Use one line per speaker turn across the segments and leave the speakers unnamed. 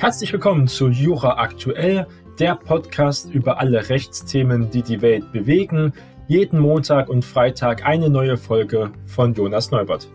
Herzlich willkommen zu Jura Aktuell, der Podcast über alle Rechtsthemen, die die Welt bewegen. Jeden Montag und Freitag eine neue Folge von Jonas Neubert.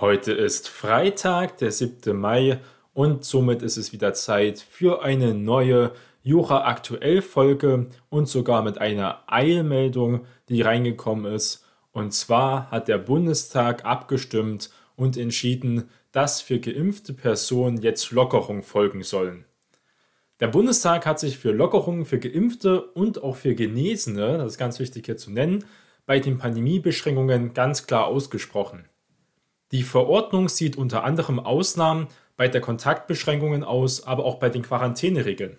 Heute ist Freitag, der 7. Mai und somit ist es wieder Zeit für eine neue Jura Aktuell Folge und sogar mit einer Eilmeldung, die reingekommen ist. Und zwar hat der Bundestag abgestimmt und entschieden, dass für geimpfte Personen jetzt Lockerungen folgen sollen. Der Bundestag hat sich für Lockerungen für Geimpfte und auch für Genesene, das ist ganz wichtig hier zu nennen, bei den Pandemiebeschränkungen ganz klar ausgesprochen. Die Verordnung sieht unter anderem Ausnahmen bei der Kontaktbeschränkungen aus, aber auch bei den Quarantäneregeln.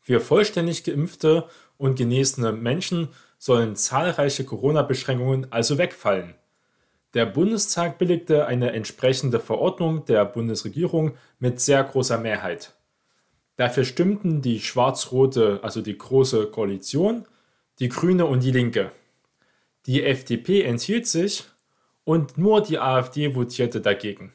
Für vollständig geimpfte und genesene Menschen sollen zahlreiche Corona-Beschränkungen also wegfallen. Der Bundestag billigte eine entsprechende Verordnung der Bundesregierung mit sehr großer Mehrheit. Dafür stimmten die schwarz-rote, also die Große Koalition, die Grüne und die Linke. Die FDP enthielt sich und nur die AfD votierte dagegen.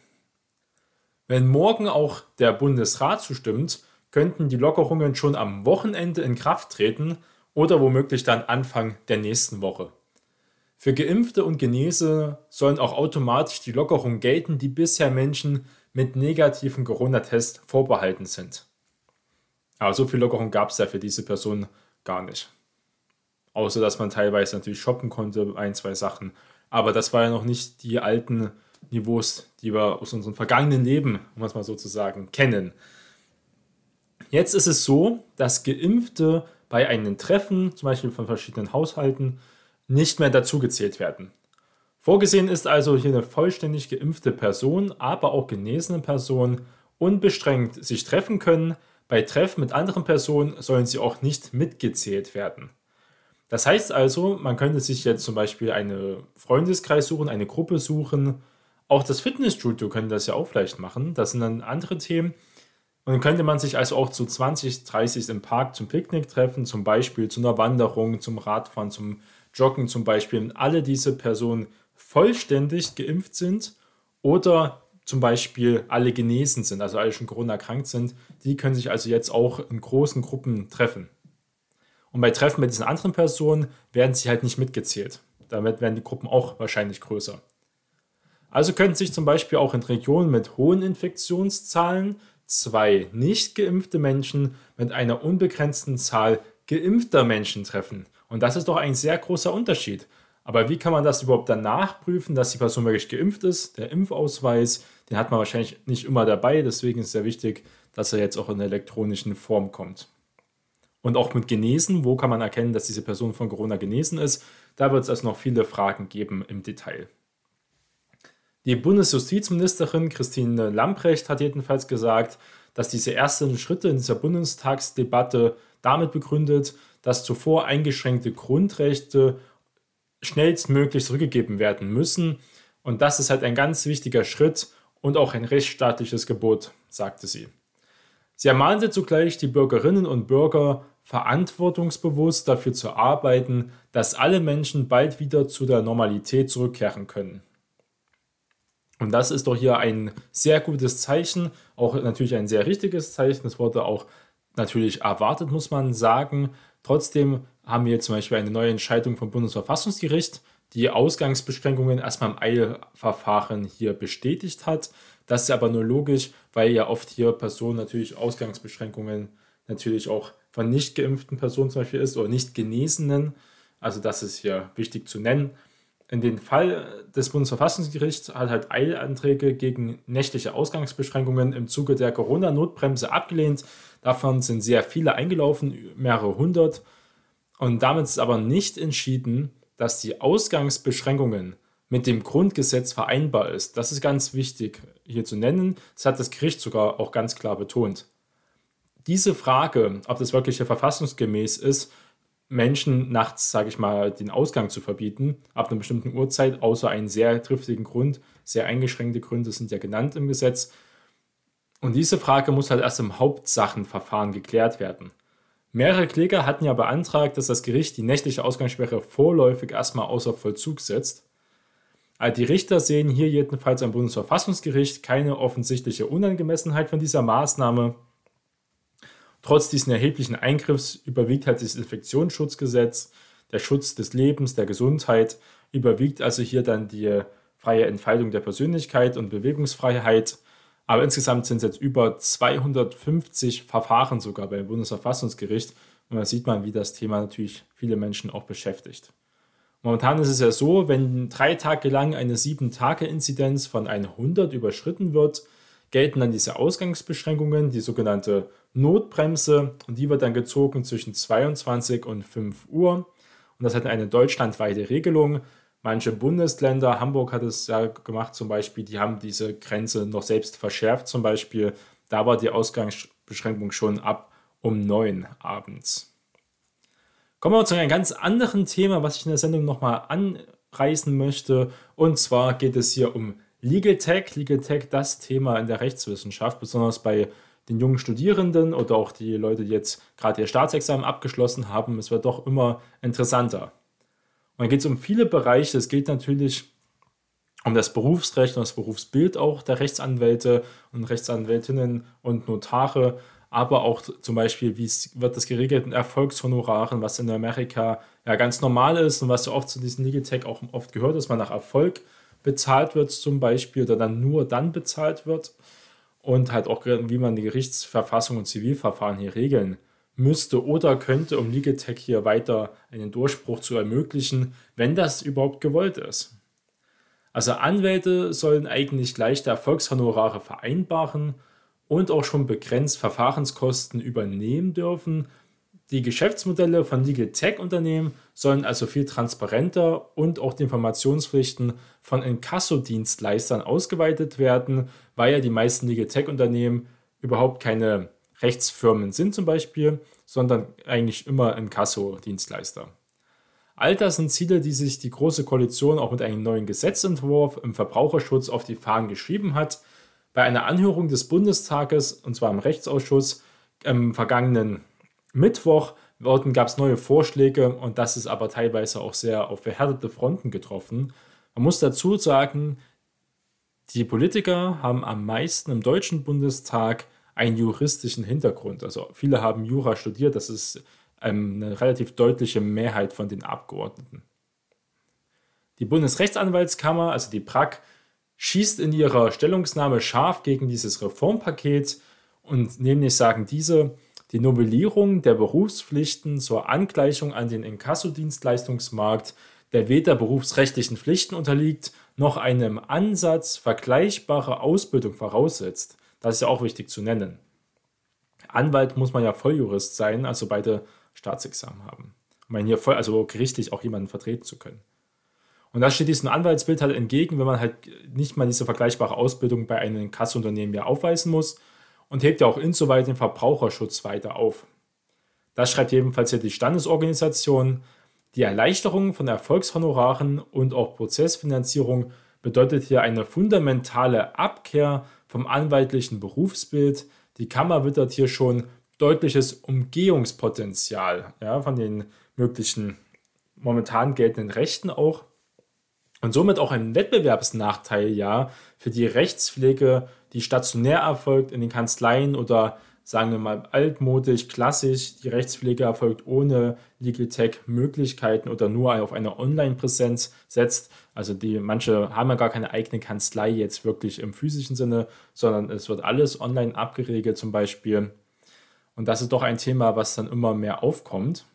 Wenn morgen auch der Bundesrat zustimmt, könnten die Lockerungen schon am Wochenende in Kraft treten oder womöglich dann Anfang der nächsten Woche. Für Geimpfte und Genese sollen auch automatisch die Lockerungen gelten, die bisher Menschen mit negativen Corona-Test vorbehalten sind. Aber so viel Lockerung gab es ja für diese Person gar nicht. Außer dass man teilweise natürlich shoppen konnte, ein, zwei Sachen. Aber das war ja noch nicht die alten Niveaus, die wir aus unserem vergangenen Leben, um es mal so zu sagen, kennen. Jetzt ist es so, dass Geimpfte bei einem Treffen, zum Beispiel von verschiedenen Haushalten, nicht mehr dazugezählt werden. Vorgesehen ist also hier eine vollständig geimpfte Person, aber auch genesene Person unbestrengt sich treffen können. Bei Treffen mit anderen Personen sollen sie auch nicht mitgezählt werden. Das heißt also, man könnte sich jetzt zum Beispiel einen Freundeskreis suchen, eine Gruppe suchen. Auch das Fitnessstudio könnte das ja auch vielleicht machen. Das sind dann andere Themen. Und dann könnte man sich also auch zu 20, 30 im Park zum Picknick treffen, zum Beispiel zu einer Wanderung, zum Radfahren, zum Joggen zum Beispiel. Und alle diese Personen vollständig geimpft sind oder zum Beispiel alle genesen sind, also alle schon Corona erkrankt sind, die können sich also jetzt auch in großen Gruppen treffen. Und bei Treffen mit diesen anderen Personen werden sie halt nicht mitgezählt. Damit werden die Gruppen auch wahrscheinlich größer. Also könnten sich zum Beispiel auch in Regionen mit hohen Infektionszahlen zwei nicht geimpfte Menschen mit einer unbegrenzten Zahl geimpfter Menschen treffen. Und das ist doch ein sehr großer Unterschied. Aber wie kann man das überhaupt dann nachprüfen, dass die Person wirklich geimpft ist? Der Impfausweis, den hat man wahrscheinlich nicht immer dabei. Deswegen ist es sehr wichtig, dass er jetzt auch in der elektronischen Form kommt. Und auch mit Genesen, wo kann man erkennen, dass diese Person von Corona genesen ist? Da wird es also noch viele Fragen geben im Detail. Die Bundesjustizministerin Christine Lamprecht hat jedenfalls gesagt, dass diese ersten Schritte in dieser Bundestagsdebatte damit begründet, dass zuvor eingeschränkte Grundrechte schnellstmöglich zurückgegeben werden müssen. Und das ist halt ein ganz wichtiger Schritt und auch ein rechtsstaatliches Gebot, sagte sie. Sie ermahnte zugleich die Bürgerinnen und Bürger, verantwortungsbewusst dafür zu arbeiten, dass alle Menschen bald wieder zu der Normalität zurückkehren können. Und das ist doch hier ein sehr gutes Zeichen, auch natürlich ein sehr richtiges Zeichen. Das wurde auch natürlich erwartet, muss man sagen. Trotzdem haben wir zum Beispiel eine neue Entscheidung vom Bundesverfassungsgericht, die Ausgangsbeschränkungen erstmal im Eilverfahren hier bestätigt hat. Das ist aber nur logisch, weil ja oft hier Personen natürlich Ausgangsbeschränkungen natürlich auch von nicht geimpften Personen zum Beispiel ist oder nicht Genesenen. Also das ist hier wichtig zu nennen in dem Fall des Bundesverfassungsgerichts hat halt Eilanträge gegen nächtliche Ausgangsbeschränkungen im Zuge der Corona-Notbremse abgelehnt. Davon sind sehr viele eingelaufen, mehrere hundert. Und damit ist aber nicht entschieden, dass die Ausgangsbeschränkungen mit dem Grundgesetz vereinbar ist. Das ist ganz wichtig hier zu nennen. Das hat das Gericht sogar auch ganz klar betont. Diese Frage, ob das wirklich verfassungsgemäß ist, Menschen nachts, sage ich mal, den Ausgang zu verbieten, ab einer bestimmten Uhrzeit, außer einen sehr triftigen Grund. Sehr eingeschränkte Gründe sind ja genannt im Gesetz. Und diese Frage muss halt erst im Hauptsachenverfahren geklärt werden. Mehrere Kläger hatten ja beantragt, dass das Gericht die nächtliche Ausgangssperre vorläufig erstmal außer Vollzug setzt. Äh, die Richter sehen hier jedenfalls am Bundesverfassungsgericht keine offensichtliche Unangemessenheit von dieser Maßnahme. Trotz diesen erheblichen Eingriffs überwiegt halt das Infektionsschutzgesetz, der Schutz des Lebens, der Gesundheit, überwiegt also hier dann die freie Entfaltung der Persönlichkeit und Bewegungsfreiheit. Aber insgesamt sind es jetzt über 250 Verfahren sogar beim Bundesverfassungsgericht. Und da sieht man, wie das Thema natürlich viele Menschen auch beschäftigt. Momentan ist es ja so, wenn drei Tage lang eine 7-Tage-Inzidenz von 100 überschritten wird, gelten dann diese Ausgangsbeschränkungen, die sogenannte Notbremse, und die wird dann gezogen zwischen 22 und 5 Uhr. Und das hat eine deutschlandweite Regelung. Manche Bundesländer, Hamburg hat es ja gemacht zum Beispiel, die haben diese Grenze noch selbst verschärft zum Beispiel. Da war die Ausgangsbeschränkung schon ab um 9 abends. Kommen wir zu einem ganz anderen Thema, was ich in der Sendung nochmal anreißen möchte. Und zwar geht es hier um Legal Tech. Legal Tech, das Thema in der Rechtswissenschaft, besonders bei den jungen Studierenden oder auch die Leute, die jetzt gerade ihr Staatsexamen abgeschlossen haben. Es wird doch immer interessanter. Und dann geht es um viele Bereiche. Es geht natürlich um das Berufsrecht und das Berufsbild auch der Rechtsanwälte und Rechtsanwältinnen und Notare aber auch zum Beispiel, wie wird das geregelt mit Erfolgshonoraren, was in Amerika ja ganz normal ist und was so oft zu diesem Legal Tech auch oft gehört, dass man nach Erfolg bezahlt wird zum Beispiel oder dann nur dann bezahlt wird und halt auch, wie man die Gerichtsverfassung und Zivilverfahren hier regeln müsste oder könnte, um Legal Tech hier weiter einen Durchbruch zu ermöglichen, wenn das überhaupt gewollt ist. Also Anwälte sollen eigentlich leichte Erfolgshonorare vereinbaren und auch schon begrenzt Verfahrenskosten übernehmen dürfen. Die Geschäftsmodelle von Legal Tech-Unternehmen sollen also viel transparenter und auch die Informationspflichten von Inkasso-Dienstleistern ausgeweitet werden, weil ja die meisten Legal Tech-Unternehmen überhaupt keine Rechtsfirmen sind zum Beispiel, sondern eigentlich immer Inkasso-Dienstleister. All das sind Ziele, die sich die Große Koalition auch mit einem neuen Gesetzentwurf im Verbraucherschutz auf die Fahnen geschrieben hat. Bei einer Anhörung des Bundestages, und zwar im Rechtsausschuss, am vergangenen Mittwoch, gab es neue Vorschläge und das ist aber teilweise auch sehr auf verhärtete Fronten getroffen. Man muss dazu sagen, die Politiker haben am meisten im Deutschen Bundestag einen juristischen Hintergrund. Also viele haben Jura studiert, das ist ähm, eine relativ deutliche Mehrheit von den Abgeordneten. Die Bundesrechtsanwaltskammer, also die BRAG, schießt in ihrer Stellungnahme scharf gegen dieses Reformpaket und nämlich sagen diese, die Novellierung der Berufspflichten zur Angleichung an den Inkassodienstleistungsmarkt, der weder berufsrechtlichen Pflichten unterliegt, noch einem Ansatz vergleichbare Ausbildung voraussetzt. Das ist ja auch wichtig zu nennen. Anwalt muss man ja Volljurist sein, also beide Staatsexamen haben, um hier voll, also gerichtlich auch jemanden vertreten zu können. Und da steht diesem Anwaltsbild halt entgegen, wenn man halt nicht mal diese vergleichbare Ausbildung bei einem Kassunternehmen ja aufweisen muss und hebt ja auch insoweit den Verbraucherschutz weiter auf. Das schreibt jedenfalls hier die Standesorganisation. Die Erleichterung von Erfolgshonoraren und auch Prozessfinanzierung bedeutet hier eine fundamentale Abkehr vom anwaltlichen Berufsbild. Die Kammer wittert hier schon deutliches Umgehungspotenzial ja, von den möglichen momentan geltenden Rechten auch und somit auch ein Wettbewerbsnachteil ja für die Rechtspflege, die stationär erfolgt in den Kanzleien oder sagen wir mal altmodisch, klassisch, die Rechtspflege erfolgt ohne Legal Tech Möglichkeiten oder nur auf eine Online-Präsenz setzt. Also die manche haben ja gar keine eigene Kanzlei jetzt wirklich im physischen Sinne, sondern es wird alles online abgeregelt zum Beispiel. Und das ist doch ein Thema, was dann immer mehr aufkommt.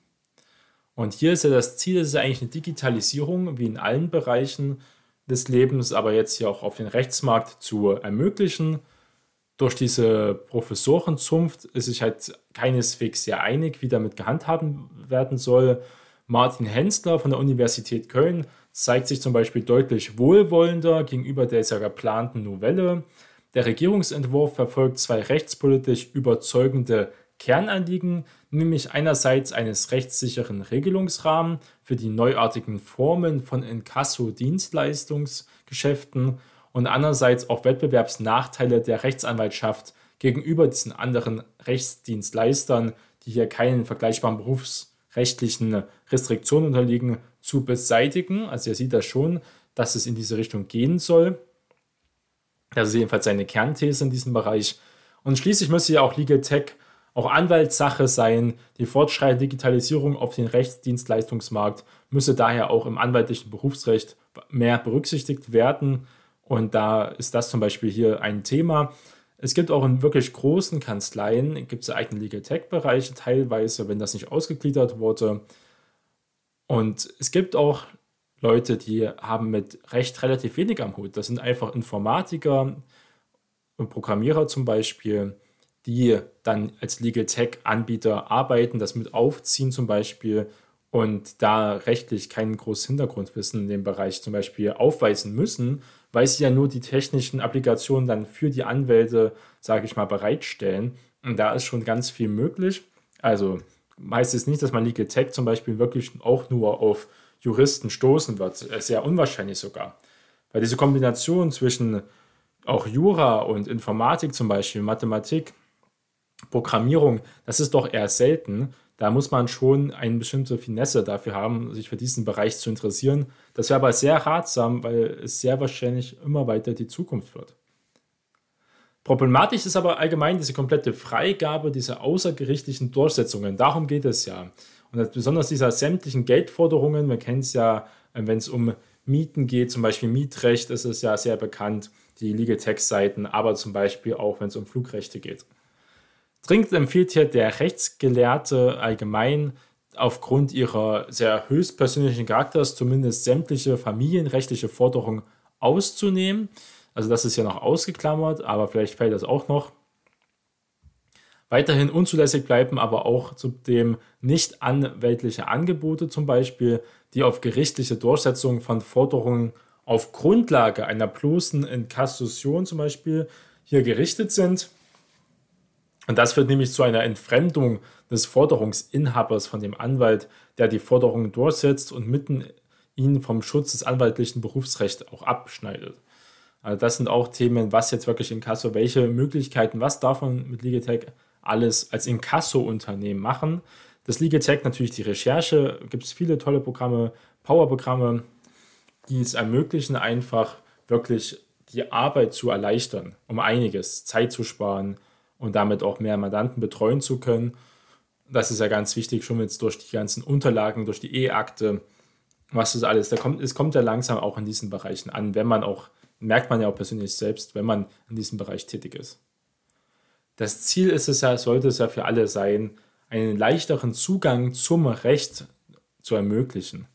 Und hier ist ja das Ziel, das ist ja eigentlich eine Digitalisierung, wie in allen Bereichen des Lebens, aber jetzt hier auch auf den Rechtsmarkt zu ermöglichen. Durch diese Professorenzunft ist sich halt keineswegs sehr einig, wie damit gehandhabt werden soll. Martin Hensler von der Universität Köln zeigt sich zum Beispiel deutlich wohlwollender gegenüber dieser geplanten Novelle. Der Regierungsentwurf verfolgt zwei rechtspolitisch überzeugende Kernanliegen, nämlich einerseits eines rechtssicheren Regelungsrahmens für die neuartigen Formen von Inkasso-Dienstleistungsgeschäften und andererseits auch Wettbewerbsnachteile der Rechtsanwaltschaft gegenüber diesen anderen Rechtsdienstleistern, die hier keinen vergleichbaren berufsrechtlichen Restriktionen unterliegen, zu beseitigen. Also ihr seht das schon, dass es in diese Richtung gehen soll. Das ist jedenfalls seine Kernthese in diesem Bereich. Und schließlich müsste ja auch Legal Tech auch Anwaltssache sein. Die fortschreitende Digitalisierung auf den Rechtsdienstleistungsmarkt müsse daher auch im anwaltlichen Berufsrecht mehr berücksichtigt werden. Und da ist das zum Beispiel hier ein Thema. Es gibt auch in wirklich großen Kanzleien, gibt es eigene Legal Tech-Bereiche teilweise, wenn das nicht ausgegliedert wurde. Und es gibt auch Leute, die haben mit Recht relativ wenig am Hut. Das sind einfach Informatiker und Programmierer zum Beispiel, die dann als Legal Tech-Anbieter arbeiten, das mit aufziehen zum Beispiel und da rechtlich kein großes Hintergrundwissen in dem Bereich zum Beispiel aufweisen müssen, weil sie ja nur die technischen Applikationen dann für die Anwälte, sage ich mal, bereitstellen. Und da ist schon ganz viel möglich. Also heißt es nicht, dass man Legal Tech zum Beispiel wirklich auch nur auf Juristen stoßen wird. Sehr unwahrscheinlich sogar. Weil diese Kombination zwischen auch Jura und Informatik zum Beispiel, Mathematik, Programmierung, das ist doch eher selten. Da muss man schon eine bestimmte Finesse dafür haben, sich für diesen Bereich zu interessieren. Das wäre aber sehr ratsam, weil es sehr wahrscheinlich immer weiter die Zukunft wird. Problematisch ist aber allgemein diese komplette Freigabe dieser außergerichtlichen Durchsetzungen. Darum geht es ja. Und besonders dieser sämtlichen Geldforderungen, wir kennen es ja, äh, wenn es um Mieten geht, zum Beispiel Mietrecht, ist es ja sehr bekannt, die Legal Text-Seiten, aber zum Beispiel auch, wenn es um Flugrechte geht. Dringend empfiehlt hier der Rechtsgelehrte allgemein aufgrund ihrer sehr höchstpersönlichen Charakters zumindest sämtliche familienrechtliche Forderungen auszunehmen. Also das ist ja noch ausgeklammert, aber vielleicht fällt das auch noch weiterhin unzulässig bleiben, aber auch zudem nicht anwältliche Angebote zum Beispiel, die auf gerichtliche Durchsetzung von Forderungen auf Grundlage einer bloßen Inkassution zum Beispiel hier gerichtet sind. Und das führt nämlich zu einer Entfremdung des Forderungsinhabers von dem Anwalt, der die Forderungen durchsetzt und mitten ihn vom Schutz des anwaltlichen Berufsrechts auch abschneidet. Also das sind auch Themen, was jetzt wirklich in Kasso, welche Möglichkeiten, was darf man mit Legatech alles als Inkasso-Unternehmen machen. Das Legatech natürlich die Recherche, gibt es viele tolle Programme, Power-Programme, die es ermöglichen, einfach wirklich die Arbeit zu erleichtern, um einiges Zeit zu sparen und damit auch mehr Mandanten betreuen zu können. Das ist ja ganz wichtig, schon jetzt durch die ganzen Unterlagen, durch die E-Akte, was das alles, da kommt, es kommt ja langsam auch in diesen Bereichen an, wenn man auch merkt man ja auch persönlich selbst, wenn man in diesem Bereich tätig ist. Das Ziel ist es ja, sollte es ja für alle sein, einen leichteren Zugang zum Recht zu ermöglichen.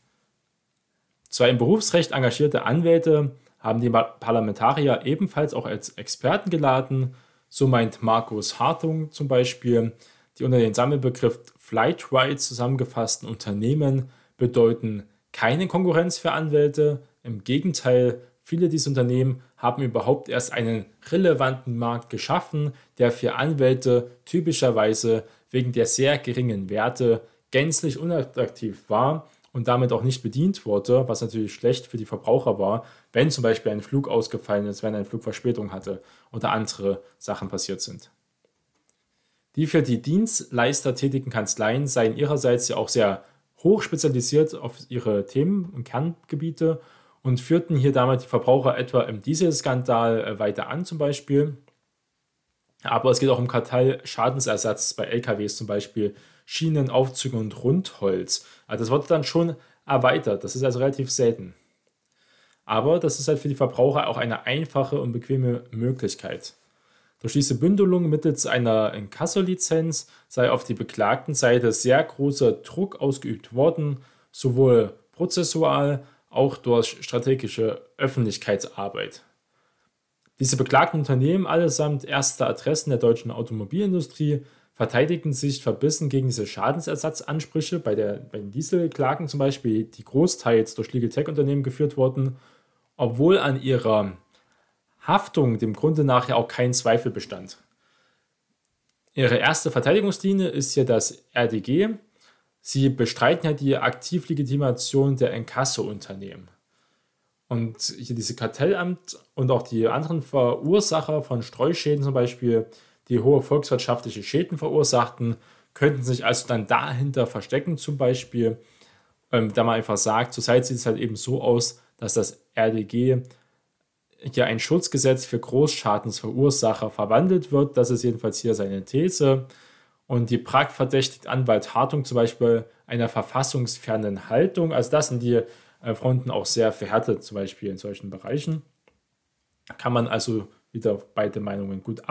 Zwei im Berufsrecht engagierte Anwälte haben die Parlamentarier ebenfalls auch als Experten geladen. So meint Markus Hartung zum Beispiel, die unter den Sammelbegriff Flight Rights zusammengefassten Unternehmen bedeuten keine Konkurrenz für Anwälte. Im Gegenteil, Viele dieser Unternehmen haben überhaupt erst einen relevanten Markt geschaffen, der für Anwälte typischerweise wegen der sehr geringen Werte gänzlich unattraktiv war und damit auch nicht bedient wurde, was natürlich schlecht für die Verbraucher war, wenn zum Beispiel ein Flug ausgefallen ist, wenn ein Flug Verspätung hatte oder andere Sachen passiert sind. Die für die Dienstleister tätigen Kanzleien seien ihrerseits ja auch sehr hoch spezialisiert auf ihre Themen und Kerngebiete und führten hier damals die Verbraucher etwa im Dieselskandal äh, weiter an zum Beispiel. Aber es geht auch um Kartellschadensersatz bei LKWs zum Beispiel, Schienenaufzüge und Rundholz. Also das wurde dann schon erweitert. Das ist also relativ selten. Aber das ist halt für die Verbraucher auch eine einfache und bequeme Möglichkeit. Durch diese Bündelung mittels einer Inkasso-Lizenz sei auf die beklagten Seite sehr großer Druck ausgeübt worden, sowohl prozessual auch durch strategische Öffentlichkeitsarbeit. Diese beklagten Unternehmen, allesamt erste Adressen der deutschen Automobilindustrie, verteidigten sich verbissen gegen diese Schadensersatzansprüche bei, der, bei den Dieselklagen zum Beispiel, die großteils durch Legal Tech-Unternehmen geführt wurden, obwohl an ihrer Haftung dem Grunde nach ja auch kein Zweifel bestand. Ihre erste Verteidigungslinie ist hier das RDG, sie bestreiten ja die Aktivlegitimation der Inkasso-Unternehmen. Und hier diese Kartellamt und auch die anderen Verursacher von Streuschäden zum Beispiel, die hohe volkswirtschaftliche Schäden verursachten, könnten sich also dann dahinter verstecken zum Beispiel, ähm, da man einfach sagt, zurzeit sieht es halt eben so aus, dass das RDG ja ein Schutzgesetz für Großschadensverursacher verwandelt wird. Das ist jedenfalls hier seine These. Und die Prag verdächtigt Anwalt Hartung zum Beispiel einer verfassungsfernen Haltung. Also das sind die äh, Fronten auch sehr verhärtet, zum Beispiel in solchen Bereichen. Kann man also wieder beide Meinungen gut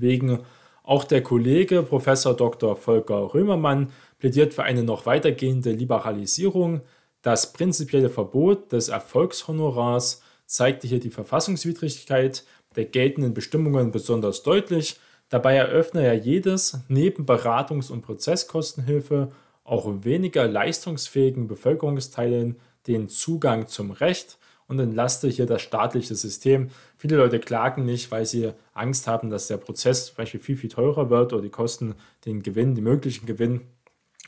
abwägen. Auch der Kollege Professor Dr. Volker Römermann plädiert für eine noch weitergehende Liberalisierung. Das prinzipielle Verbot des Erfolgshonorars zeigte hier die Verfassungswidrigkeit der geltenden Bestimmungen besonders deutlich. Dabei eröffne er jedes neben Beratungs- und Prozesskostenhilfe auch weniger leistungsfähigen Bevölkerungsteilen den Zugang zum Recht und entlaste hier das staatliche System. Viele Leute klagen nicht, weil sie Angst haben, dass der Prozess zum Beispiel viel, viel teurer wird oder die Kosten den Gewinn, den möglichen Gewinn,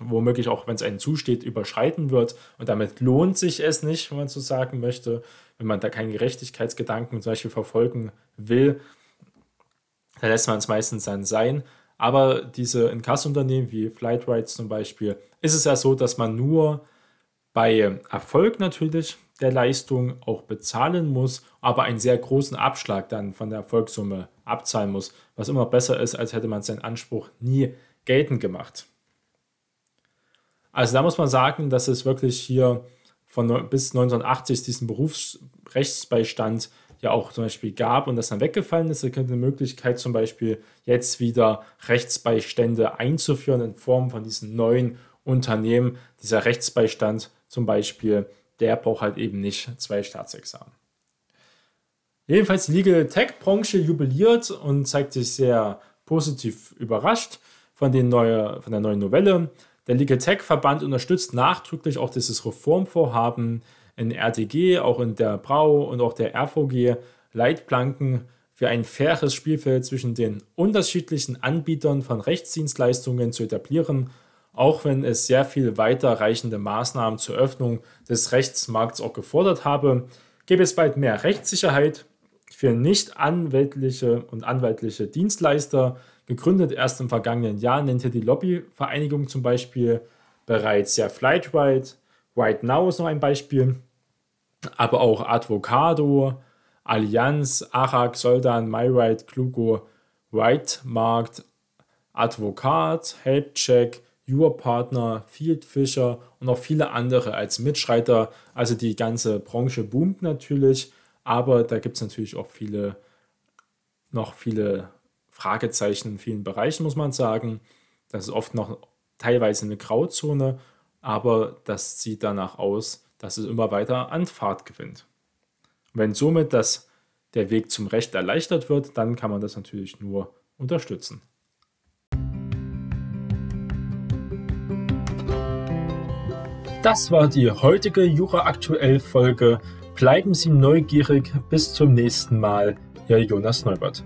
womöglich auch, wenn es einem zusteht, überschreiten wird. Und damit lohnt sich es nicht, wenn man so sagen möchte. Wenn man da keinen Gerechtigkeitsgedanken zum Beispiel verfolgen will, dann lässt man es meistens dann sein. Aber diese Inkassunternehmen wie Flightrights zum Beispiel, ist es ja so, dass man nur bei Erfolg natürlich der Leistung auch bezahlen muss, aber einen sehr großen Abschlag dann von der Erfolgssumme abzahlen muss, was immer besser ist, als hätte man seinen Anspruch nie geltend gemacht. Also da muss man sagen, dass es wirklich hier von bis 1980 diesen Berufsrechtsbeistand ja auch zum Beispiel gab und das dann weggefallen ist. Da könnte eine Möglichkeit zum Beispiel jetzt wieder Rechtsbeistände einzuführen in Form von diesen neuen Unternehmen. Dieser Rechtsbeistand zum Beispiel, der braucht halt eben nicht zwei Staatsexamen. Jedenfalls die Legal Tech-Branche jubiliert und zeigt sich sehr positiv überrascht von, den neue, von der neuen Novelle. Der Legal Tech-Verband unterstützt nachdrücklich auch dieses Reformvorhaben in RTG, auch in der Brau und auch der RVG Leitplanken für ein faires Spielfeld zwischen den unterschiedlichen Anbietern von Rechtsdienstleistungen zu etablieren auch wenn es sehr viel weiterreichende Maßnahmen zur Öffnung des Rechtsmarkts auch gefordert habe, gäbe es bald mehr Rechtssicherheit für nicht anwältliche und anwaltliche Dienstleister. Gegründet erst im vergangenen Jahr nannte die Lobbyvereinigung zum Beispiel bereits ja Flightride, Right Now ist noch ein Beispiel, aber auch Advocado, Allianz, Arak, Soldan, MyRide, Klugo, Rightmarkt, Advokat, Helpcheck, Your-Partner, Field Fisher und auch viele andere als Mitschreiter. Also die ganze Branche boomt natürlich, aber da gibt es natürlich auch viele, noch viele Fragezeichen in vielen Bereichen, muss man sagen. Das ist oft noch teilweise eine Grauzone, aber das sieht danach aus, dass es immer weiter an Fahrt gewinnt. Wenn somit das, der Weg zum Recht erleichtert wird, dann kann man das natürlich nur unterstützen. Das war die heutige Jura aktuell Folge. Bleiben Sie neugierig. Bis zum nächsten Mal. Ihr Jonas Neubert.